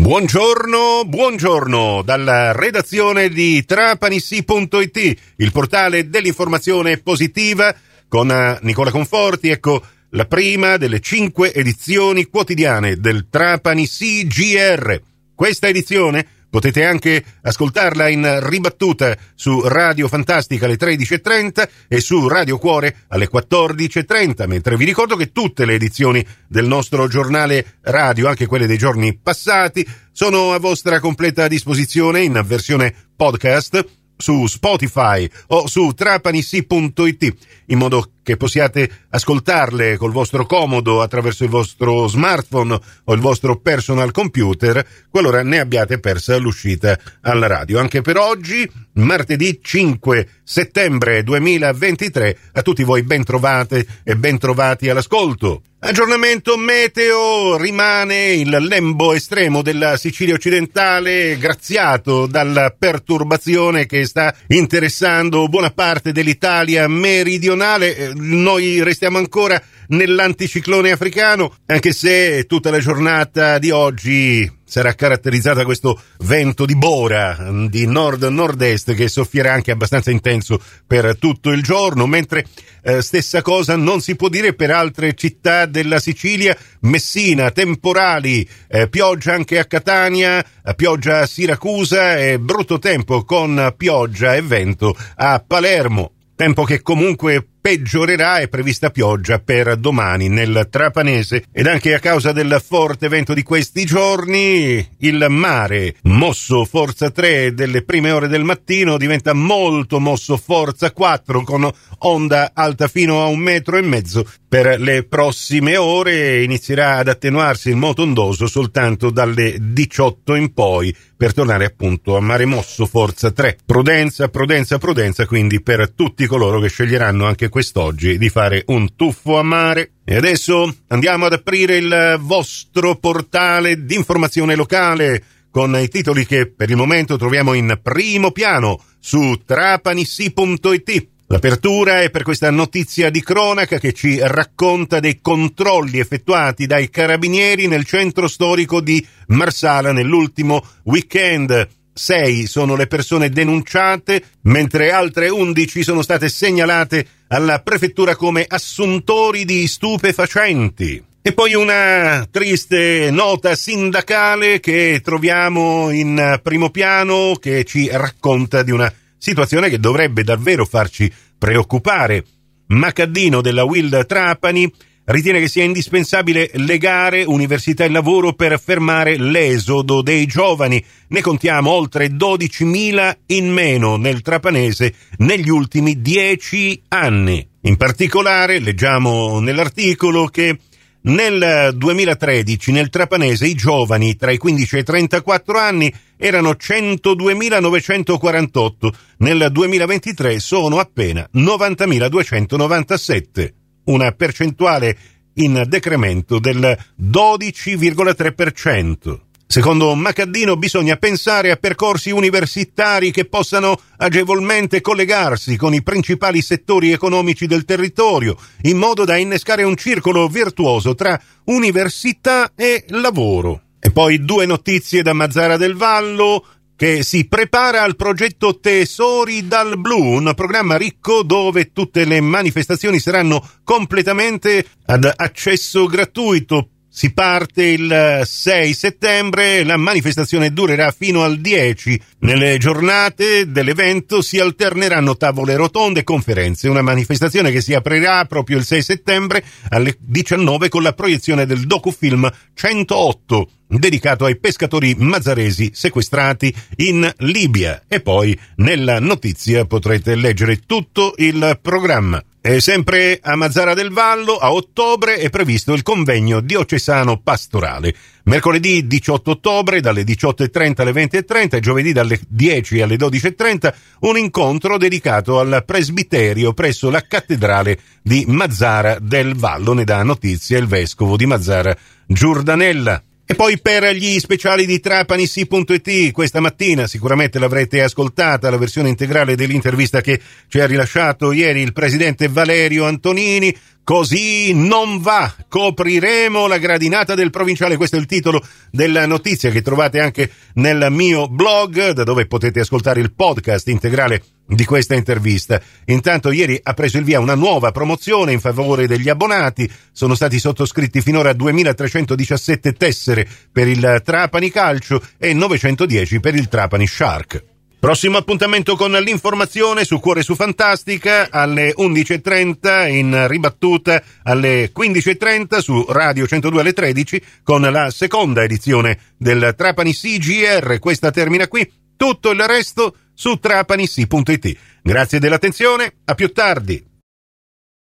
Buongiorno, buongiorno dalla redazione di trapanissi.it, il portale dell'informazione positiva con eh, Nicola Conforti. Ecco la prima delle cinque edizioni quotidiane del Trapani CGR. Questa edizione Potete anche ascoltarla in ribattuta su Radio Fantastica alle 13.30 e su Radio Cuore alle 14.30, mentre vi ricordo che tutte le edizioni del nostro giornale radio, anche quelle dei giorni passati, sono a vostra completa disposizione in versione podcast su Spotify o su trapanissi.it in modo che possiate ascoltarle col vostro comodo attraverso il vostro smartphone o il vostro personal computer qualora ne abbiate persa l'uscita alla radio. Anche per oggi, martedì 5 settembre 2023, a tutti voi ben trovate e ben trovati all'ascolto. Aggiornamento meteo rimane il lembo estremo della Sicilia occidentale graziato dalla perturbazione che sta interessando buona parte dell'Italia meridionale. Eh, noi restiamo ancora nell'anticiclone africano, anche se tutta la giornata di oggi sarà caratterizzata questo vento di bora di nord-nord-est che soffierà anche abbastanza intenso per tutto il giorno, mentre eh, stessa cosa non si può dire per altre città della Sicilia, Messina, temporali, eh, pioggia anche a Catania, pioggia a Siracusa e brutto tempo con pioggia e vento a Palermo. Tempo che comunque peggiorerà è prevista pioggia per domani nel Trapanese. Ed anche a causa del forte vento di questi giorni il mare mosso forza 3 delle prime ore del mattino diventa molto mosso forza 4 con onda alta fino a un metro e mezzo per le prossime ore. Inizierà ad attenuarsi il moto ondoso soltanto dalle 18 in poi per tornare appunto a mare mosso forza 3 prudenza prudenza prudenza quindi per tutti coloro che sceglieranno anche quest'oggi di fare un tuffo a mare. E adesso andiamo ad aprire il vostro portale di informazione locale con i titoli che per il momento troviamo in primo piano su trapanissi.it. L'apertura è per questa notizia di cronaca che ci racconta dei controlli effettuati dai carabinieri nel centro storico di Marsala nell'ultimo weekend. Sei sono le persone denunciate, mentre altre undici sono state segnalate alla prefettura come assuntori di stupefacenti. E poi una triste nota sindacale che troviamo in primo piano che ci racconta di una situazione che dovrebbe davvero farci preoccupare. Macaddino della Wild Trapani ritiene che sia indispensabile legare università e lavoro per fermare l'esodo dei giovani. Ne contiamo oltre 12.000 in meno nel Trapanese negli ultimi dieci anni. In particolare, leggiamo nell'articolo che nel 2013 nel Trapanese i giovani tra i 15 e i 34 anni erano 102.948, nel 2023 sono appena 90.297 una percentuale in decremento del 12,3%. Secondo Macaddino bisogna pensare a percorsi universitari che possano agevolmente collegarsi con i principali settori economici del territorio, in modo da innescare un circolo virtuoso tra università e lavoro. E poi due notizie da Mazzara del Vallo, che si prepara al progetto Tesori dal Blu, un programma ricco dove tutte le manifestazioni saranno completamente ad accesso gratuito. Si parte il 6 settembre, la manifestazione durerà fino al 10. Nelle giornate dell'evento si alterneranno tavole rotonde e conferenze, una manifestazione che si aprirà proprio il 6 settembre alle 19 con la proiezione del docufilm 108 dedicato ai pescatori mazzaresi sequestrati in Libia. E poi nella notizia potrete leggere tutto il programma. E sempre a Mazzara del Vallo, a ottobre, è previsto il convegno diocesano pastorale. Mercoledì 18 ottobre dalle 18.30 alle 20.30 e giovedì dalle 10 alle 12.30 un incontro dedicato al presbiterio presso la cattedrale di Mazzara del Vallo. Ne dà notizia il vescovo di Mazzara Giordanella. E poi per gli speciali di Trapanissi.it questa mattina sicuramente l'avrete ascoltata la versione integrale dell'intervista che ci ha rilasciato ieri il presidente Valerio Antonini Così non va, copriremo la gradinata del provinciale, questo è il titolo della notizia che trovate anche nel mio blog, da dove potete ascoltare il podcast integrale di questa intervista. Intanto ieri ha preso il via una nuova promozione in favore degli abbonati, sono stati sottoscritti finora 2317 tessere per il Trapani Calcio e 910 per il Trapani Shark. Prossimo appuntamento con l'informazione su Cuore su Fantastica alle 11.30 in ribattuta alle 15.30 su Radio 102 alle 13 con la seconda edizione del Trapani CGR. Questa termina qui. Tutto il resto su trapanissi.it. Grazie dell'attenzione, a più tardi.